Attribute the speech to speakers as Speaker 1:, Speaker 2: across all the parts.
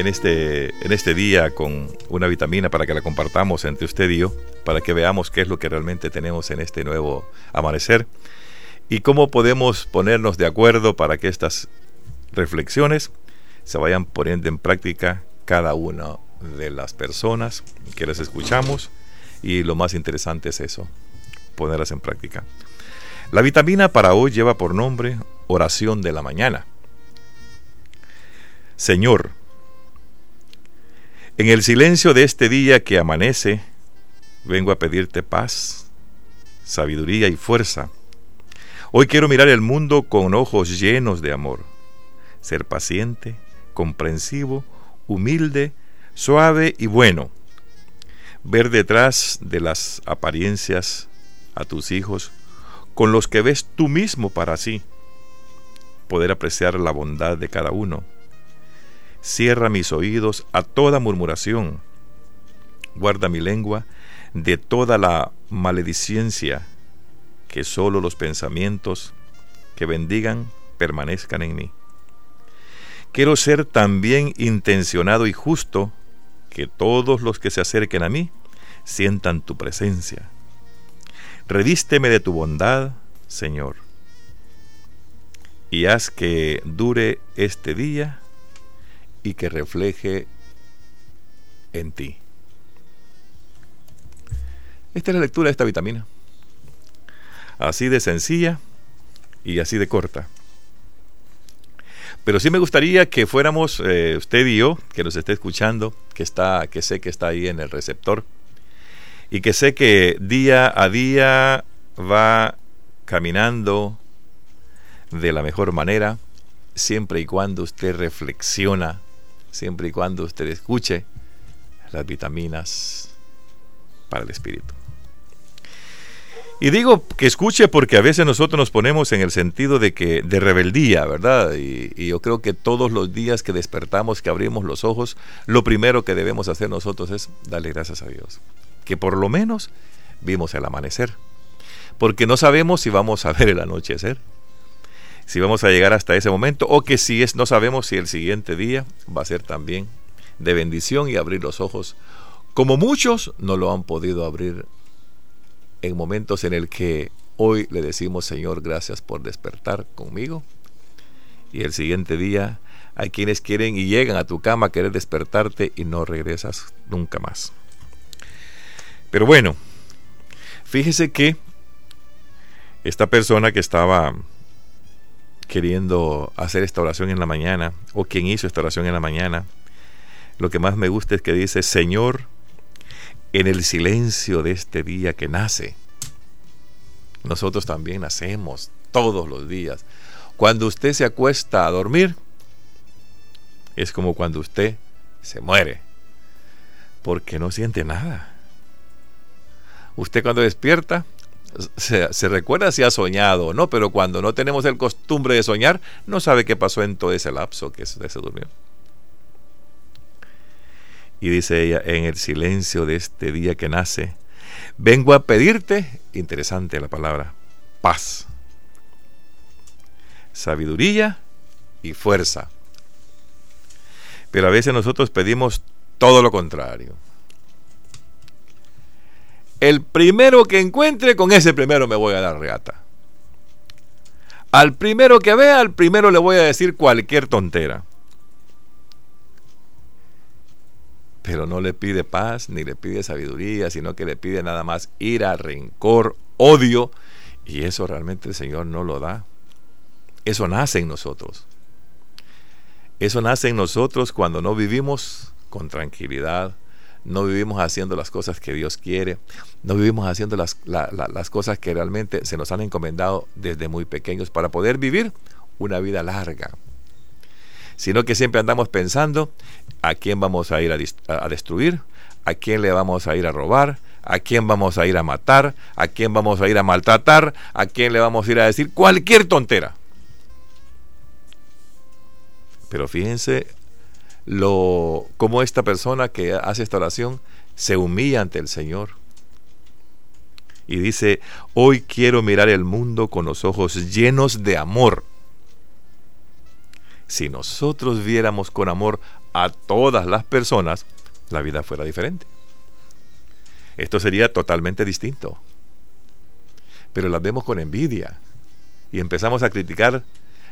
Speaker 1: en este, en este día con una vitamina para que la compartamos entre usted y yo, para que veamos qué es lo que realmente tenemos en este nuevo amanecer y cómo podemos ponernos de acuerdo para que estas reflexiones se vayan poniendo en práctica cada una de las personas que las escuchamos y lo más interesante es eso, ponerlas en práctica. La vitamina para hoy lleva por nombre oración de la mañana. Señor, en el silencio de este día que amanece, vengo a pedirte paz, sabiduría y fuerza. Hoy quiero mirar el mundo con ojos llenos de amor, ser paciente, comprensivo, humilde, suave y bueno. Ver detrás de las apariencias a tus hijos con los que ves tú mismo para sí. Poder apreciar la bondad de cada uno. Cierra mis oídos a toda murmuración. Guarda mi lengua de toda la maledicencia, que sólo los pensamientos que bendigan permanezcan en mí. Quiero ser también intencionado y justo, que todos los que se acerquen a mí sientan tu presencia. Revísteme de tu bondad, Señor, y haz que dure este día y que refleje en ti. Esta es la lectura de esta vitamina. Así de sencilla y así de corta. Pero sí me gustaría que fuéramos eh, usted y yo, que nos esté escuchando, que está, que sé que está ahí en el receptor, y que sé que día a día va caminando de la mejor manera, siempre y cuando usted reflexiona, siempre y cuando usted escuche las vitaminas para el espíritu. Y digo que escuche porque a veces nosotros nos ponemos en el sentido de que de rebeldía, ¿verdad? Y, y, yo creo que todos los días que despertamos, que abrimos los ojos, lo primero que debemos hacer nosotros es darle gracias a Dios, que por lo menos vimos el amanecer, porque no sabemos si vamos a ver el anochecer, si vamos a llegar hasta ese momento, o que si es, no sabemos si el siguiente día va a ser también de bendición y abrir los ojos, como muchos no lo han podido abrir en momentos en el que hoy le decimos, Señor, gracias por despertar conmigo. Y el siguiente día hay quienes quieren y llegan a tu cama a querer despertarte y no regresas nunca más. Pero bueno, fíjese que esta persona que estaba queriendo hacer esta oración en la mañana, o quien hizo esta oración en la mañana, lo que más me gusta es que dice, Señor, en el silencio de este día que nace. Nosotros también nacemos todos los días. Cuando usted se acuesta a dormir, es como cuando usted se muere, porque no siente nada. Usted cuando despierta, se, recuerda si ha soñado o no, pero cuando no tenemos el costumbre de soñar, no sabe qué pasó en todo ese lapso que se durmió. Y dice ella, en el silencio de este día que nace, vengo a pedirte, interesante la palabra, paz, sabiduría y fuerza. Pero a veces nosotros pedimos todo lo contrario. El primero que encuentre, con ese primero me voy a dar reata. Al primero que vea, al primero le voy a decir cualquier tontera. pero no le pide paz ni le pide sabiduría, sino que le pide nada más ira, rencor, odio, y eso realmente el Señor no lo da. Eso nace en nosotros. Eso nace en nosotros cuando no vivimos con tranquilidad, no vivimos haciendo las cosas que Dios quiere, no vivimos haciendo las, las cosas que realmente se nos han encomendado desde muy pequeños para poder vivir una vida larga, sino que siempre andamos pensando a quién vamos a ir a, destruir, a quién le vamos a ir a robar, a quién vamos a ir a matar, a quién vamos a ir a maltratar, a quién le vamos a ir a decir cualquier tontera. Pero fíjense lo cómo esta persona que hace esta oración se humilla ante el Señor. Y dice, hoy quiero mirar el mundo con los ojos llenos de amor si nosotros viéramos con amor a todas las personas, la vida fuera diferente. Esto sería totalmente distinto. Pero las vemos con envidia y empezamos a criticar.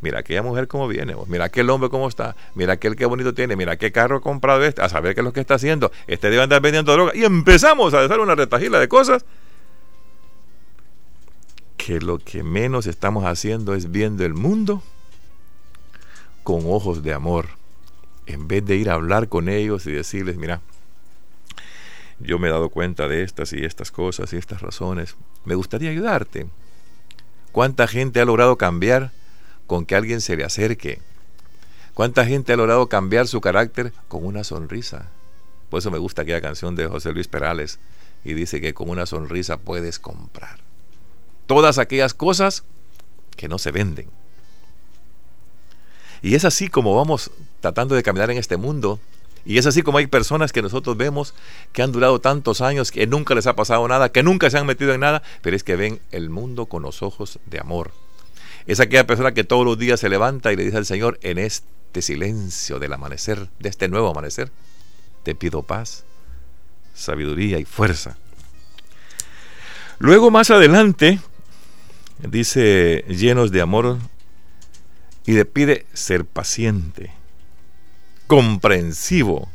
Speaker 1: Mira aquella mujer cómo viene, mira aquel hombre cómo está, mira aquel qué bonito tiene, mira qué carro ha comprado este, a saber qué es lo que está haciendo, este debe andar vendiendo droga. Y empezamos a hacer una retajila de cosas. Que lo que menos estamos haciendo es viendo el mundo con ojos de amor, en vez de ir a hablar con ellos y decirles, mira, yo me he dado cuenta de estas y estas cosas y estas razones, me gustaría ayudarte. ¿Cuánta gente ha logrado cambiar con que alguien se le acerque? ¿Cuánta gente ha logrado cambiar su carácter con una sonrisa? Por eso me gusta aquella canción de José Luis Perales y dice que con una sonrisa puedes comprar todas aquellas cosas que no se venden. Y es así como vamos tratando de caminar en este mundo. Y es así como hay personas que nosotros vemos que han durado tantos años, que nunca les ha pasado nada, que nunca se han metido en nada, pero es que ven el mundo con los ojos de amor. Es aquella persona que todos los días se levanta y le dice al Señor, en este silencio del amanecer, de este nuevo amanecer, te pido paz, sabiduría y fuerza. Luego más adelante, dice llenos de amor y le pide ser paciente, comprensivo,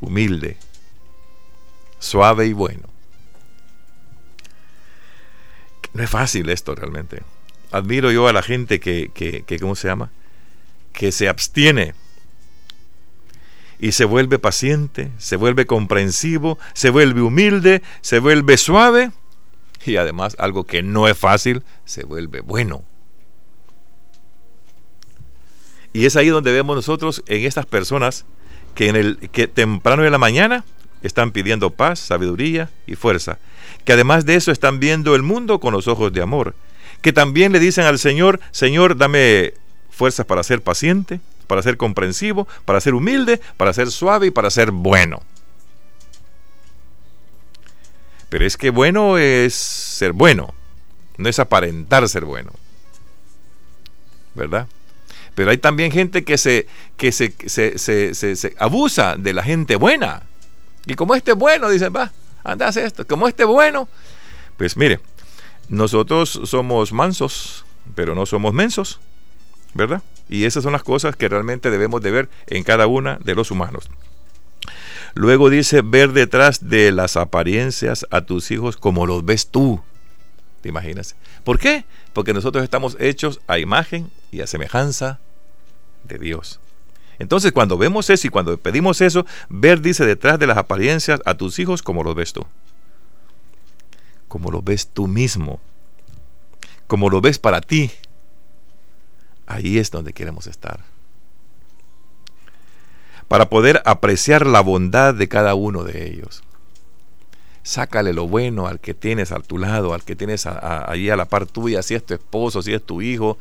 Speaker 1: humilde, suave y bueno. No es fácil esto realmente. Admiro yo a la gente que, que, ¿cómo se llama? Que se abstiene y se vuelve paciente, se vuelve comprensivo, se vuelve humilde, se vuelve suave y además algo que no es fácil se vuelve bueno. Y es ahí donde vemos nosotros en estas personas que en el que temprano de la mañana están pidiendo paz, sabiduría y fuerza, que además de eso están viendo el mundo con los ojos de amor, que también le dicen al Señor, Señor, dame fuerzas para ser paciente, para ser comprensivo, para ser humilde, para ser suave y para ser bueno. Pero es que bueno es ser bueno, no es aparentar ser bueno. ¿Verdad? Pero hay también gente que se, que se, se, abusa de la gente buena. Y como este bueno, dicen, va, anda, esto. Como este bueno, pues mire, nosotros somos mansos, pero no somos mensos, ¿verdad? Y esas son las cosas que realmente debemos de ver en cada una de los humanos. Luego dice ver detrás de las apariencias a tus hijos como los ves tú. ¿Te imaginas? ¿Por qué? Porque nosotros estamos hechos a imagen y a semejanza de Dios. Entonces, cuando vemos eso y cuando pedimos eso, ver dice detrás de las apariencias a tus hijos como los ves tú. Como lo ves tú mismo. Como lo ves para ti. Ahí es donde queremos estar para poder apreciar la bondad de cada uno de ellos. Sácale lo bueno al que tienes a tu lado, al que tienes ahí a la par tuya, si es tu esposo, si es tu hijo,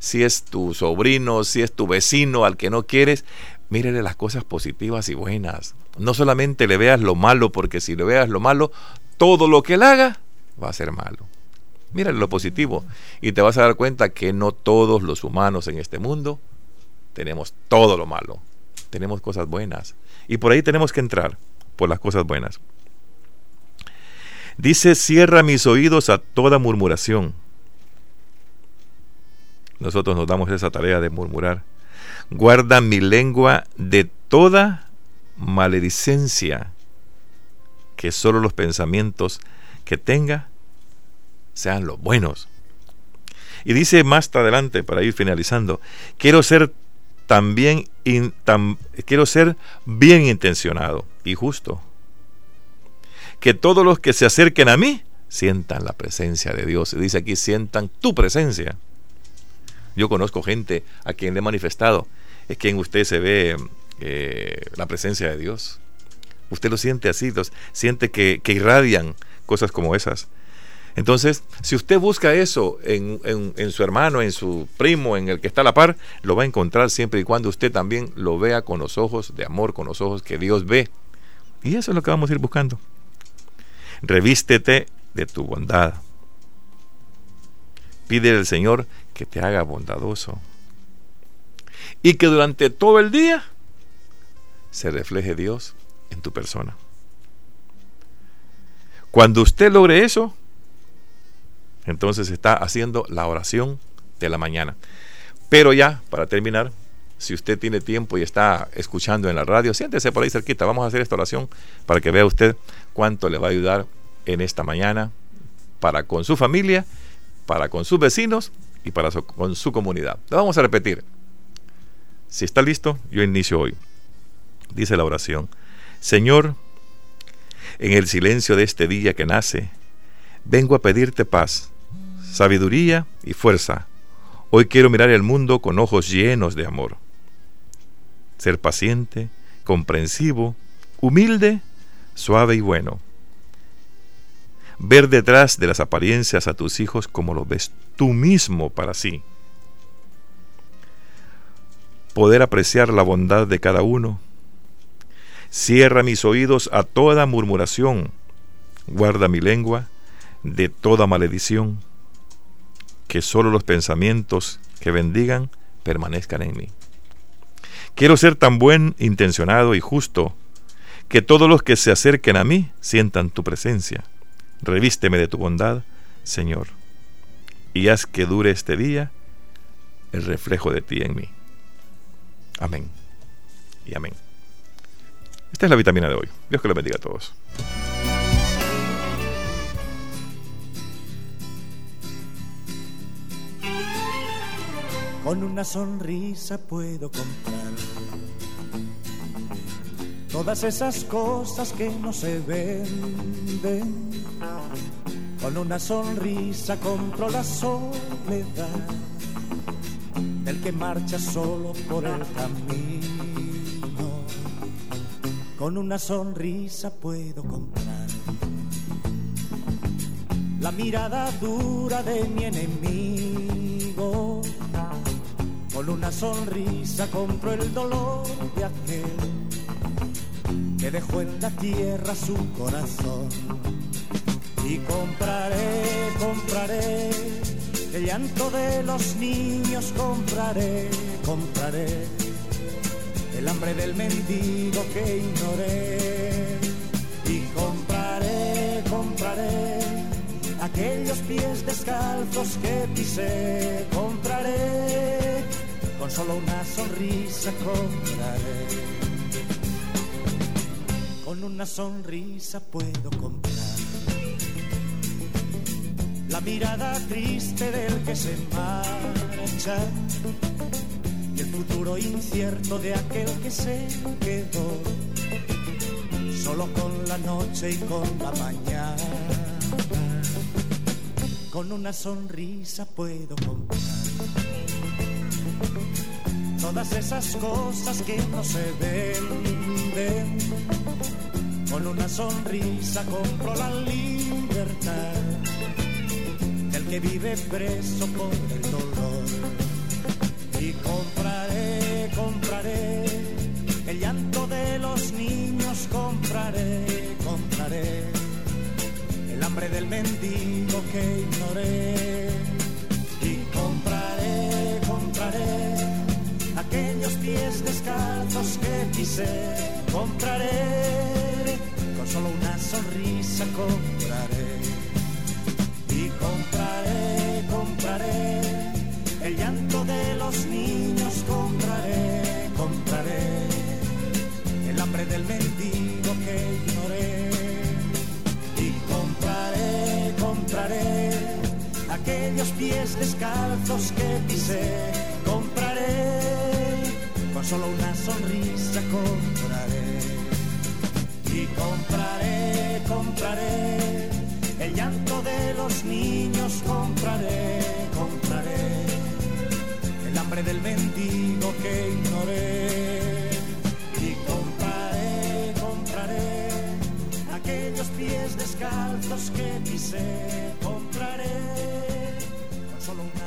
Speaker 1: si es tu sobrino, si es tu vecino, al que no quieres, mírele las cosas positivas y buenas. No solamente le veas lo malo, porque si le veas lo malo, todo lo que él haga va a ser malo. Mírale lo positivo y te vas a dar cuenta que no todos los humanos en este mundo tenemos todo lo malo tenemos cosas buenas. Y por ahí tenemos que entrar, por las cosas buenas. Dice, cierra mis oídos a toda murmuración. Nosotros nos damos esa tarea de murmurar. Guarda mi lengua de toda maledicencia, que solo los pensamientos que tenga sean los buenos. Y dice más adelante, para ir finalizando, quiero ser también quiero ser bien intencionado y justo. Que todos los que se acerquen a mí sientan la presencia de Dios. Dice aquí, sientan tu presencia. Yo conozco gente a quien le he manifestado, es que en usted se ve eh, la presencia de Dios. Usted lo siente así, siente que irradian cosas como esas. Entonces, si usted busca eso en, su hermano, en su primo, en el que está a la par, lo va a encontrar siempre y cuando usted también lo vea con los ojos de amor, con los ojos que Dios ve. Y eso es lo que vamos a ir buscando. Revístete de tu bondad. Pide al Señor que te haga bondadoso. y que durante todo el día se refleje Dios en tu persona. Cuando usted logre eso, entonces está haciendo la oración de la mañana. Pero ya, para terminar, si usted tiene tiempo y está escuchando en la radio, siéntese por ahí cerquita. Vamos a hacer esta oración para que vea usted cuánto le va a ayudar en esta mañana para con su familia, para con sus vecinos y para con su comunidad. Lo vamos a repetir. Si está listo, yo inicio hoy. Dice la oración. Señor, en el silencio de este día que nace, vengo a pedirte paz, sabiduría y fuerza. Hoy quiero mirar el mundo con ojos llenos de amor. Ser paciente, comprensivo, humilde, suave y bueno. Ver detrás de las apariencias a tus hijos como lo ves tú mismo para sí. Poder apreciar la bondad de cada uno Cierra mis oídos a toda murmuración. Guarda mi lengua de toda maledición. Que solo los pensamientos que bendigan permanezcan en mí. Quiero ser tan buen intencionado y justo que todos los que se acerquen a mí sientan tu presencia. Revísteme de tu bondad, Señor, y haz que dure este día el reflejo de ti en mí. Amén y amén. Esta es la vitamina de hoy. Dios que lo bendiga a todos.
Speaker 2: Con una sonrisa puedo comprar todas esas cosas que no se venden. Con una sonrisa compro la soledad del que marcha solo por el camino con una sonrisa puedo comprar la mirada dura de mi enemigo. Con una sonrisa compro el dolor de aquel que dejó en la tierra su corazón. Y compraré, compraré el llanto de los niños, compraré, compraré el hambre del mendigo que ignoré. Y compraré, compraré aquellos pies descalzos que pisé. Compraré, con solo una sonrisa compraré. Con una sonrisa puedo comprar la mirada triste del que se marcha el futuro incierto de aquel que se quedó solo con la noche y con la mañana. Con una sonrisa puedo comprar todas esas cosas que no se venden. Con una sonrisa compro la libertad del que vive preso por el dolor y compraré, compraré el llanto de los niños, compraré, compraré el hambre del mendigo que ignoré. Y compraré, compraré aquellos pies descalzos que pisé, compraré, solo una sonrisa compraré. Y compraré, compraré el llanto de los niños compraré, compraré el hambre del mendigo que ignoré. Y compraré, compraré aquellos pies descalzos que pisé, compraré, con solo una sonrisa compraré. Y compraré, compraré el llanto de los niños, compraré, compraré hambre del mendigo que ignoré. Y compraré, compraré aquellos pies descalzos que pisé. Compraré con solo sonrisa.